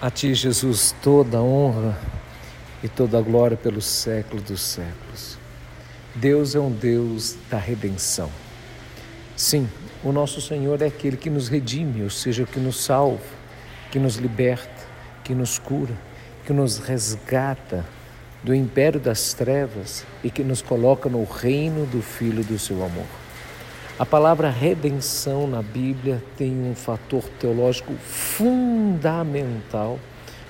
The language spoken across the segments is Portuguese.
A Ti, Jesus, toda honra e toda glória pelos séculos dos séculos. Deus é um Deus da redenção. Sim, o nosso Senhor é aquele que nos redime, ou seja, que nos salva, que nos liberta, que nos cura, que nos resgata do império das trevas e que nos coloca no reino do Filho do seu amor. A palavra redenção na Bíblia tem um fator teológico fundamental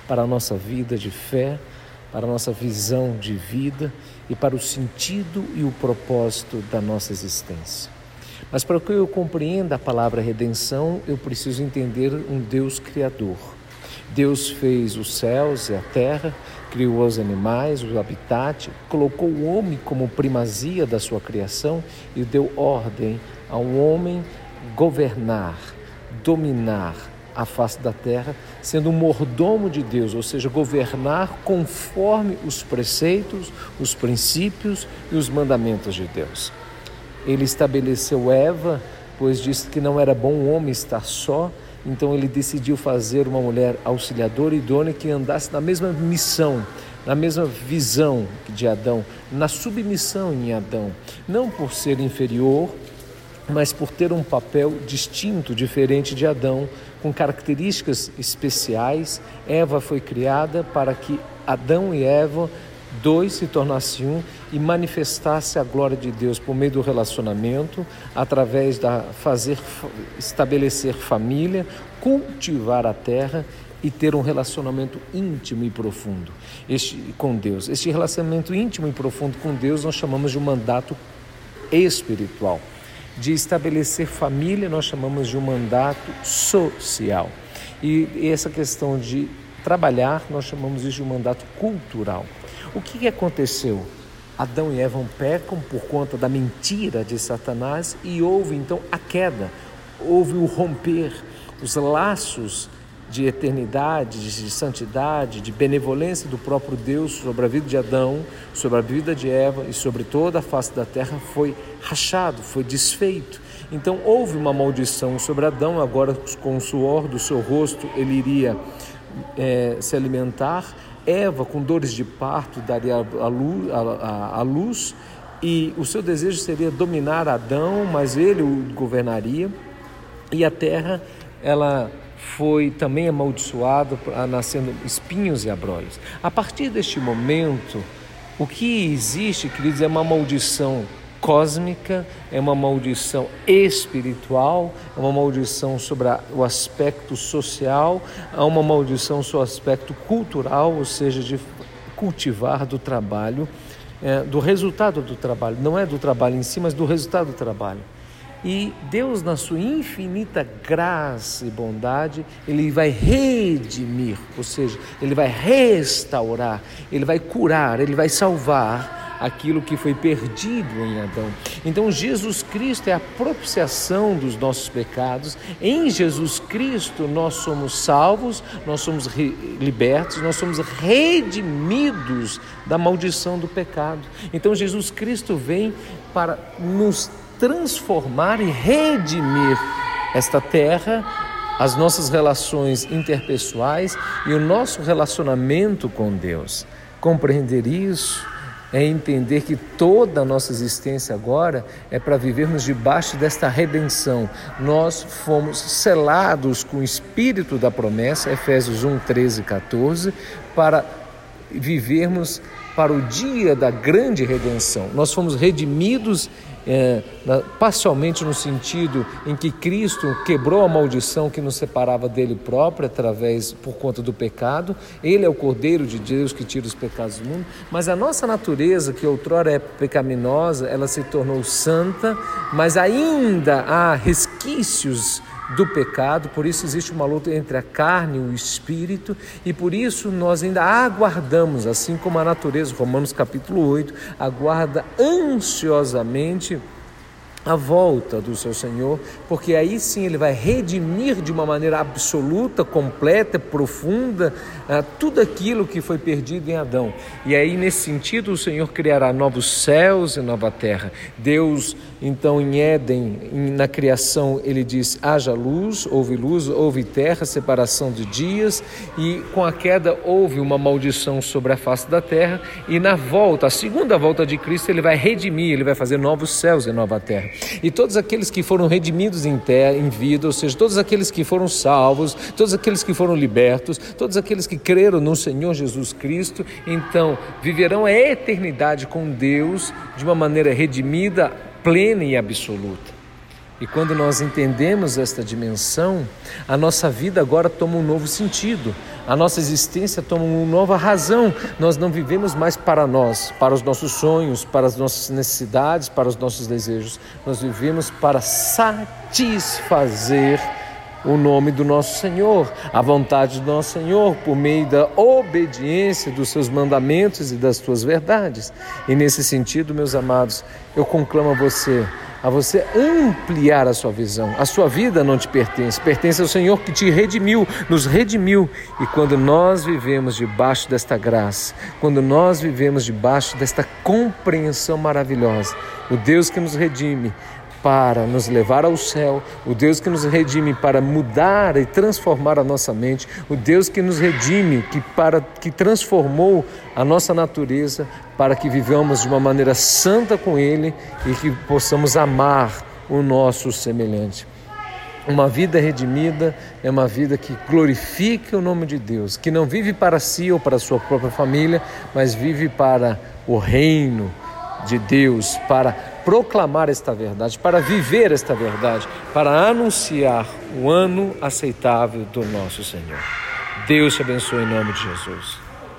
para a nossa vida de fé, para a nossa visão de vida e para o sentido e o propósito da nossa existência. Mas para que eu compreenda a palavra redenção, eu preciso entender um Deus criador. Deus fez os céus e a terra, criou os animais, o habitat, colocou o homem como primazia da sua criação e deu ordem ao homem governar, dominar a face da terra, sendo um mordomo de Deus, ou seja, governar conforme os preceitos, os princípios e os mandamentos de Deus. Ele estabeleceu Eva, pois disse que não era bom o homem estar só, então ele decidiu fazer uma mulher auxiliadora idônea que andasse na mesma missão, na mesma visão de Adão, na submissão em Adão, não por ser inferior, mas por ter um papel distinto, diferente de Adão, com características especiais. Eva foi criada para que Adão e Eva, dois, se tornassem um e manifestasse a glória de Deus por meio do relacionamento, através da fazer estabelecer família, cultivar a terra e ter um relacionamento íntimo e profundo este, com Deus. Este relacionamento íntimo e profundo com Deus nós chamamos de um mandato espiritual de estabelecer família, nós chamamos de um mandato social. E essa questão de trabalhar, nós chamamos isso de um mandato cultural. O que, aconteceu? Adão e Eva pecam por conta da mentira de Satanás e houve então a queda, houve o romper, os laços de eternidade, de santidade, de benevolência do próprio Deus sobre a vida de Adão, sobre a vida de Eva e sobre toda a face da terra foi rachado, foi desfeito. Então houve uma maldição sobre Adão, agora com o suor do seu rosto ele iria é, se alimentar. Eva, com dores de parto, daria a luz, a, a, a luz e o seu desejo seria dominar Adão, mas ele o governaria. E a terra, ela foi também amaldiçoado, nascendo espinhos e abrolhos. A partir deste momento, o que existe, queridos, é uma maldição cósmica, é uma maldição espiritual, é uma maldição sobre o aspecto social, é uma maldição sobre o aspecto cultural, ou seja, de cultivar do trabalho, é, do resultado do trabalho. Não é do trabalho em si, mas do resultado do trabalho. E Deus, na sua infinita graça e bondade, Ele vai redimir, ou seja, Ele vai restaurar, Ele vai curar, Ele vai salvar aquilo que foi perdido em Adão. Então, Jesus Cristo é a propiciação dos nossos pecados. Em Jesus Cristo, nós somos salvos, nós somos libertos, nós somos redimidos da maldição do pecado. Então, Jesus Cristo vem para nos transformar e redimir esta terra, as nossas relações interpessoais e o nosso relacionamento com Deus. Compreender isso é entender que toda a nossa existência agora é para vivermos debaixo desta redenção. Nós fomos selados com o espírito da promessa, Efésios 1, 13 e 14, para vivermos para o dia da grande redenção. Nós fomos redimidos é, parcialmente no sentido em que Cristo quebrou a maldição que nos separava dele próprio através por conta do pecado. Ele é o Cordeiro de Deus que tira os pecados do mundo, mas a nossa natureza, que outrora é pecaminosa, ela se tornou santa, mas ainda há resquícios do pecado, por isso existe uma luta entre a carne e o espírito, e por isso nós ainda aguardamos, assim como a natureza, Romanos capítulo 8, aguarda ansiosamente a volta do seu Senhor, porque aí sim ele vai redimir de uma maneira absoluta, completa, profunda, uh, tudo aquilo que foi perdido em Adão. E aí, nesse sentido, o Senhor criará novos céus e nova terra. Deus, então, em Éden, na criação, ele diz: haja luz, houve luz, houve terra, separação de dias, e com a queda houve uma maldição sobre a face da terra, e na volta, a segunda volta de Cristo, ele vai redimir, ele vai fazer novos céus e nova terra. E todos aqueles que foram redimidos em, terra, em vida, ou seja, todos aqueles que foram salvos, todos aqueles que foram libertos, todos aqueles que creram no Senhor Jesus Cristo, então viverão a eternidade com Deus de uma maneira redimida, plena e absoluta. E quando nós entendemos esta dimensão, a nossa vida agora toma um novo sentido, a nossa existência toma uma nova razão. Nós não vivemos mais para nós, para os nossos sonhos, para as nossas necessidades, para os nossos desejos. Nós vivemos para satisfazer o nome do nosso Senhor, a vontade do nosso Senhor, por meio da obediência dos seus mandamentos e das suas verdades. E nesse sentido, meus amados, eu conclamo a você a você ampliar a sua visão. A sua vida não te pertence, pertence ao Senhor que te redimiu, nos redimiu. E quando nós vivemos debaixo desta graça, quando nós vivemos debaixo desta compreensão maravilhosa, o Deus que nos redime, para nos levar ao céu, o Deus que nos redime para mudar e transformar a nossa mente, o Deus que nos redime, que para que transformou a nossa natureza para que vivamos de uma maneira santa com ele e que possamos amar o nosso semelhante. Uma vida redimida é uma vida que glorifica o nome de Deus, que não vive para si ou para a sua própria família, mas vive para o reino de Deus, para proclamar esta verdade, para viver esta verdade, para anunciar o ano aceitável do nosso Senhor. Deus te abençoe em nome de Jesus.